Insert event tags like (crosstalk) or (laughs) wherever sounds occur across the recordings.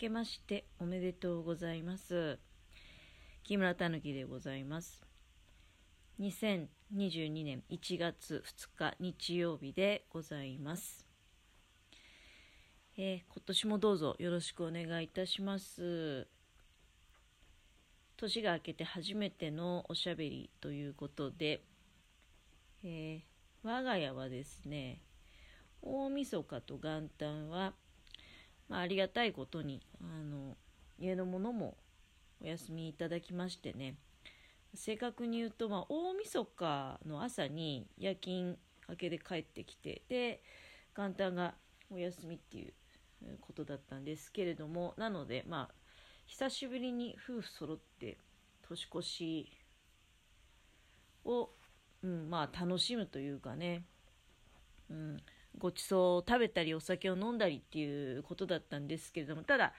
けましておめでとうございます。木村たぬきでございます。2022年1月2日日曜日でございます。えー今年もどうぞよろしくお願いいたします。年が明けて初めてのおしゃべりということで、えー我が家はですね、大晦日と元旦は、まあ、ありがたいことにあの家のものもお休みいただきましてね。正確に言うと、まあ、大晦日の朝に夜勤明けで帰ってきてで元旦がお休みっていうことだったんですけれどもなのでまあ久しぶりに夫婦揃って年越しを、うん、まあ楽しむというかね、うん、ごちそうを食べたりお酒を飲んだりっていうことだったんですけれどもただ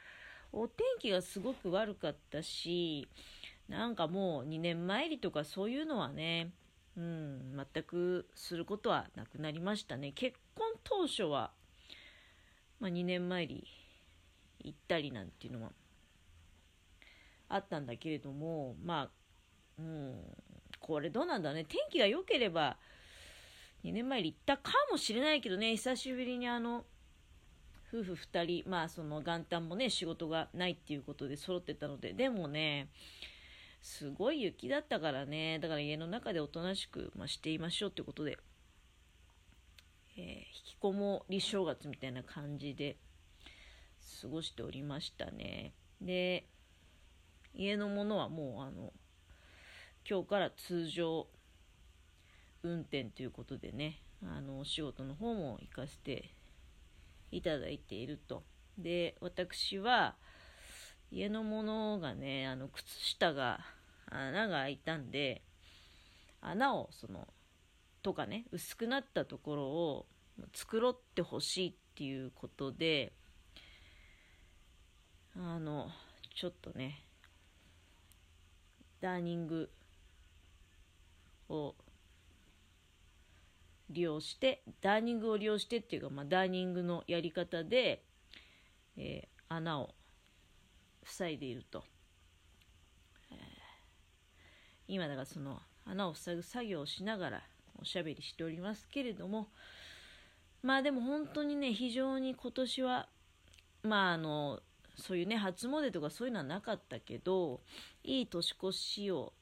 お天気がすごく悪かったしなんかもう2年参りとかそういうのはね、うん、全くすることはなくなりましたね。結婚当初は、まあ、2年参り行ったりなんていうのはあったんだけれどもまあ、うん、これどうなんだね。天気が良ければ2年前に行ったかもしれないけどね。久しぶりにあの夫婦2人まあその元旦もね仕事がないっていうことで揃ってたので。でもねすごい雪だったからね。だから家の中でおとなしく、まあ、していましょうってことで、えー引きこもり正月みたいな感じで過ごしておりましたね。で家のものはもうあの今日から通常運転ということでねあのお仕事の方も行かせていただいていると。で私は家のものがねあの靴下が穴が開いたんで穴をそのとかね薄くなったところを繕ってほしいっていうことであのちょっとねダーニングを利用してダーニングを利用してっていうか、まあ、ダーニングのやり方で、えー穴を塞いでいると、えー今だからその穴を塞ぐ作業をしながらおしゃべりしておりますけれどもまあでも本当にね非常に今年はまああのそういうね初詣とかそういうのはなかったけどいい年越しを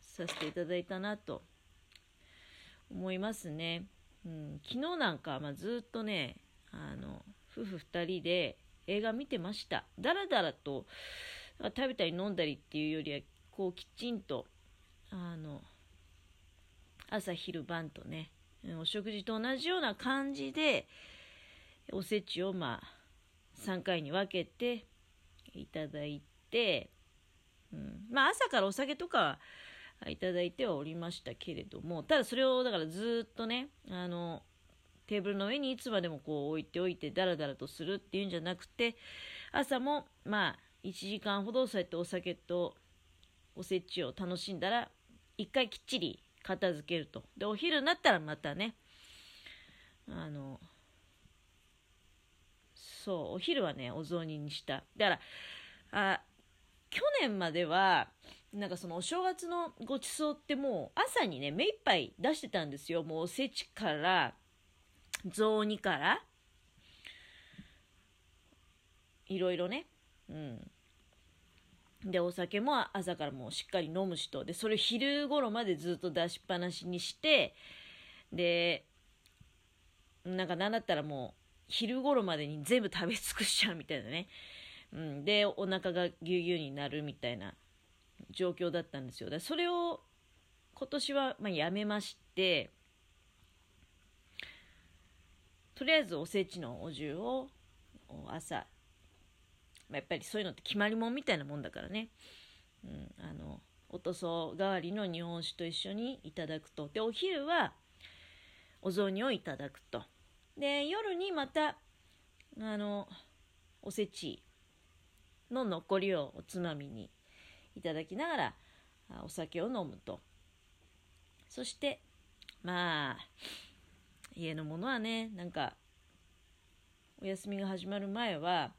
させていただいたなと思いますね。うん、昨日なんか、まあ、ずっとねあの夫婦2人で映画見てました。だらだらと食べたり飲んだりっていうよりはこうきちんとあの朝昼晩とねお食事と同じような感じでおせちをまあ3回に分けていただいて、うん、まあ朝からお酒とかは (laughs) いただいてはおりましたけれどもただそれをだからずっとねあのテーブルの上にいつまでもこう置いておいてダラダラとするっていうんじゃなくて朝もまあ1時間ほどそうやってお酒とおせちを楽しんだら一回きっちり片付けると。でお昼になったらまたねあのそうお昼はねお雑煮にした。だからあ去年まではなんかそのお正月のごちそうってもう朝にね目いっぱい出してたんですよ。もうおせちから雑煮からいろいろね。うん。でお酒も朝からもうしっかり飲む人でそれ昼頃までずっと出しっぱなしにしてでなんかなんだったらもう昼頃までに全部食べ尽くしちゃうみたいなね、うん、でお腹がぎゅうぎゅうになるみたいな状況だったんですよ。でそれを今年はまあやめましてとりあえずおせちのお重を朝まあやっぱりそういうのって決まりもんみたいなもんだからね、うん、あのお塗装代わりの日本酒と一緒にいただくと。でお昼はお雑煮をいただくと。で夜にまたあのおせちの残りをおつまみにいただきながらお酒を飲むと。そしてまあ家のものはねなんかお休みが始まる前は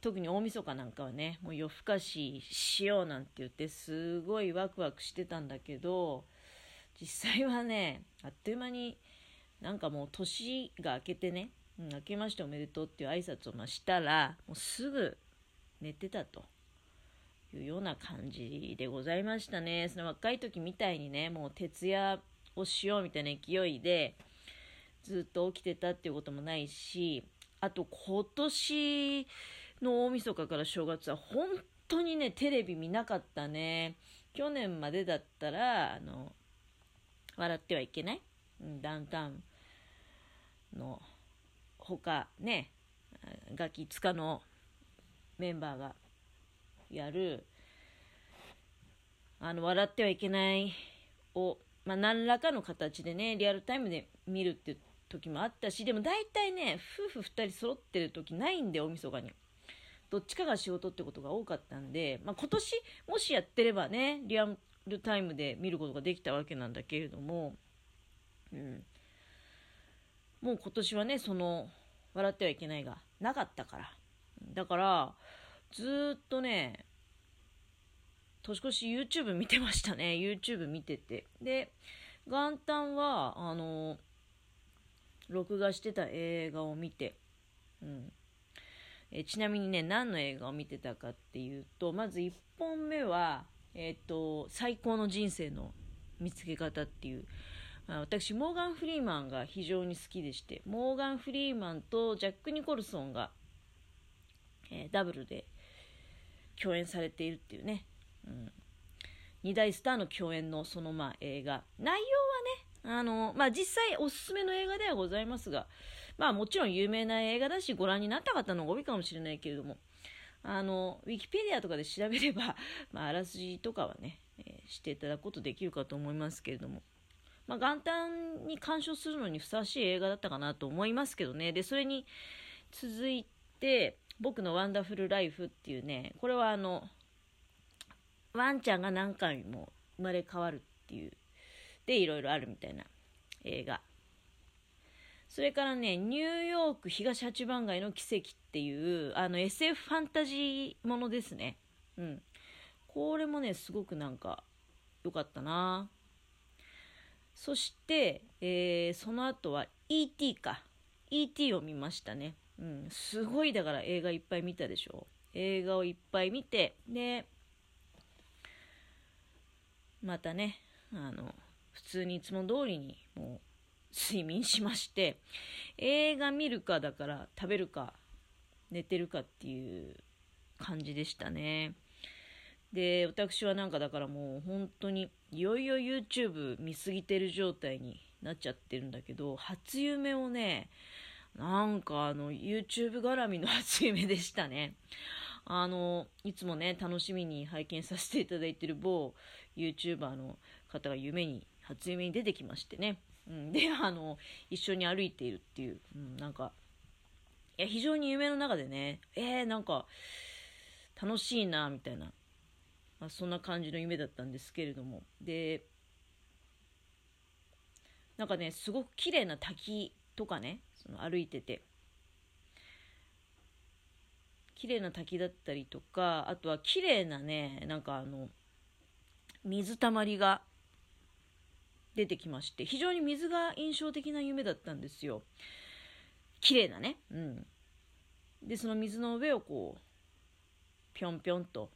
特に大晦日なんかはねもう夜更かししようなんて言ってすごいワクワクしてたんだけど実際はねあっという間になんかもう年が明けてね、うん、明けましておめでとうっていう挨拶をましたらもうすぐ寝てたと。いうような感じでございましたね。その若い時みたいにねもう徹夜をしようみたいな勢いでずっと起きてたっていうこともないしあと今年の大晦日から正月は本当にねテレビ見なかったね。去年までだったらあの笑ってはいけない、うん、ダウンタウンのほかねガキ使のメンバーがやるあの笑ってはいけないを、まあ、何らかの形でねリアルタイムで見るっていう時もあったしでも大体ね夫婦2人揃ってる時ないんで大晦日に。どっちかが仕事ってことが多かったんで、まあ、今年もしやってればねリアルタイムで見ることができたわけなんだけれども、うん、もう今年はねその笑ってはいけないがなかったから。だからずっとね年越し YouTube 見てましたね。YouTube 見てて。で元旦はあの録画してた映画を見て、うん。えちなみにね何の映画を見てたかっていうとまず1本目は、えーと「最高の人生の見つけ方」っていう。私モーガン・フリーマンが非常に好きでしてモーガン・フリーマンとジャック・ニコルソンが、ダブルで共演されているっていうね、うん、2大スターの共演のそのまあ映画。内容はねあの、まあ、実際おすすめの映画ではございますが、まあ、もちろん有名な映画だしご覧になった方の方が多いかもしれないけれどもあのウィキペディアとかで調べれば、(laughs) まあ、あらすじとかはね、えー、していただくことできるかと思いますけれども、まあ、元旦に鑑賞するのにふさわしい映画だったかなと思いますけどね。でそれに続いて僕のワンダフルライフっていうね、これはあの、ワンちゃんが何回も生まれ変わるっていう、で、いろいろあるみたいな映画。それからね、ニューヨーク東八番街の奇跡っていう、あの SF ファンタジーものですね。うん。これもね、すごくなんか良かったな。そして、えー、その後は E.T. か。E.T. を見ましたね。うん、すごいだから映画いっぱい見たでしょ。映画をいっぱい見てでまたねあの普通にいつも通りにもう睡眠しまして映画見るかだから食べるか寝てるかっていう感じでしたね。で私はなんかだからもう本当にいよいよ YouTube 見すぎてる状態になっちゃってるんだけど初夢をねなんかあの YouTube 絡みの初夢でしたね。あの、いつもね、楽しみに拝見させていただいてる某 YouTuber の方が夢に、初夢に出てきましてね。うん、で、あの、一緒に歩いているっていう、うん、なんか、いや、非常に夢の中でね、えー、なんか、楽しいな、みたいな、まあ、そんな感じの夢だったんですけれども。で、なんかね、すごく綺麗な滝とかね、その歩いてて。綺麗な滝だったりとかあとは綺麗なねなんかあの水たまりが出てきまして非常に水が印象的な夢だったんですよ。綺麗なね。うん。でその水の上をこうぴょんぴょんと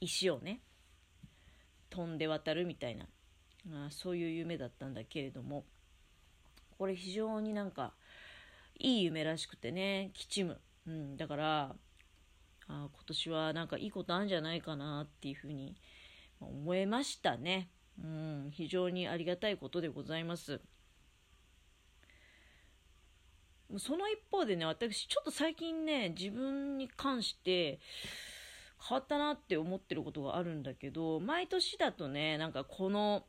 石をね飛んで渡るみたいなあそういう夢だったんだけれども。これ非常になんかいい夢らしくてね、きちむ。うん、だから、あ今年はなんかいいことあるんじゃないかなっていうふうに思えましたね。うん、非常にありがたいことでございます。その一方でね、私ちょっと最近ね、自分に関して変わったなって思ってることがあるんだけど、毎年だとね、なんかこの、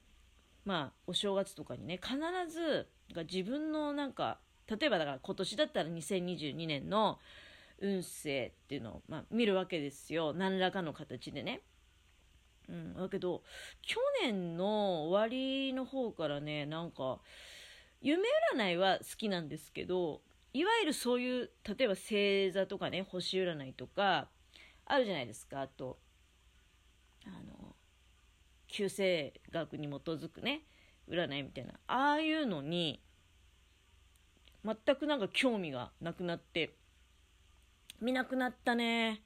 まあ、お正月とかにね、必ずが自分のなんか例えばだから今年だったら2022年の運勢っていうのを、まあ、見るわけですよ。何らかの形でね。うん、だけど去年の終わりの方からねなんか夢占いは好きなんですけどいわゆるそういう例えば星座とかね星占いとかあるじゃないですか。あとあの旧星学に基づくね占いみたいなああいうのに全くなんか興味がなくなって見なくなったね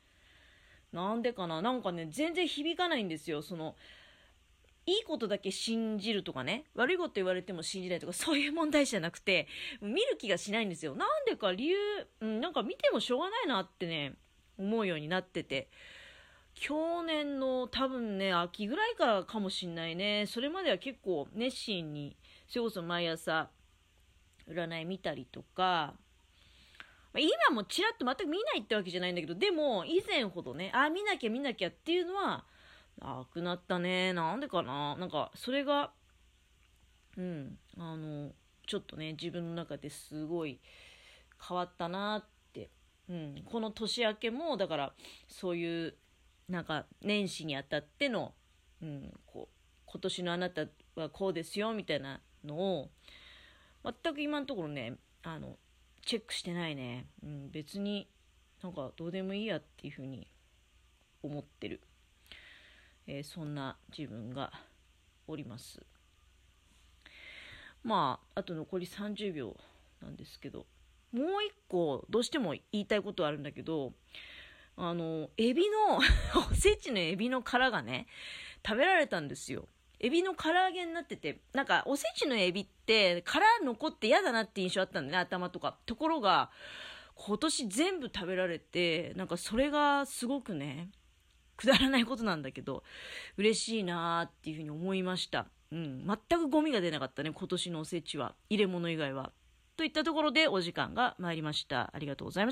なんでかななんかね全然響かないんですよそのいいことだけ信じるとかね、悪いこと言われても信じないとか、そういう問題じゃなくて、見る気がしないんですよ。なんでか理由、うん、なんか見てもしょうがないなってね、思うようになってて。去年の多分ね、秋ぐらいからかもしんないね。それまでは結構熱心に、それこそ毎朝、占い見たりとか、今もちらっと全く見ないってわけじゃないんだけど、でも以前ほどね、あ、見なきゃ見なきゃっていうのは、なくなったね。なんでかななんか、それが、うん、あの、ちょっとね、自分の中ですごい変わったなって。うん、この年明けも、だから、そういう、なんか、年始にあたっての、うん、こう、今年のあなたはこうですよ、みたいなのを、全く今のところね、あの、チェックしてないね。うん、別になんかどうでもいいやっていうふうに思ってる。えー、そんな自分がおります。まあ、あと残り30秒なんですけど、もう一個どうしても言いたいことはあるんだけど、あの、エビの (laughs) おせちのエビの殻がね、食べられたんですよ。エビの唐揚げになってて、なんかおせちのエビって殻残って嫌だなって印象あったんだね、頭とか。ところが、今年全部食べられて、なんかそれがすごくね、くだらないことなんだけど、嬉しいなーっていうふうに思いました。うん。全くゴミが出なかったね、今年のおせちは。入れ物以外は。といったところでお時間が参りました。ありがとうございます。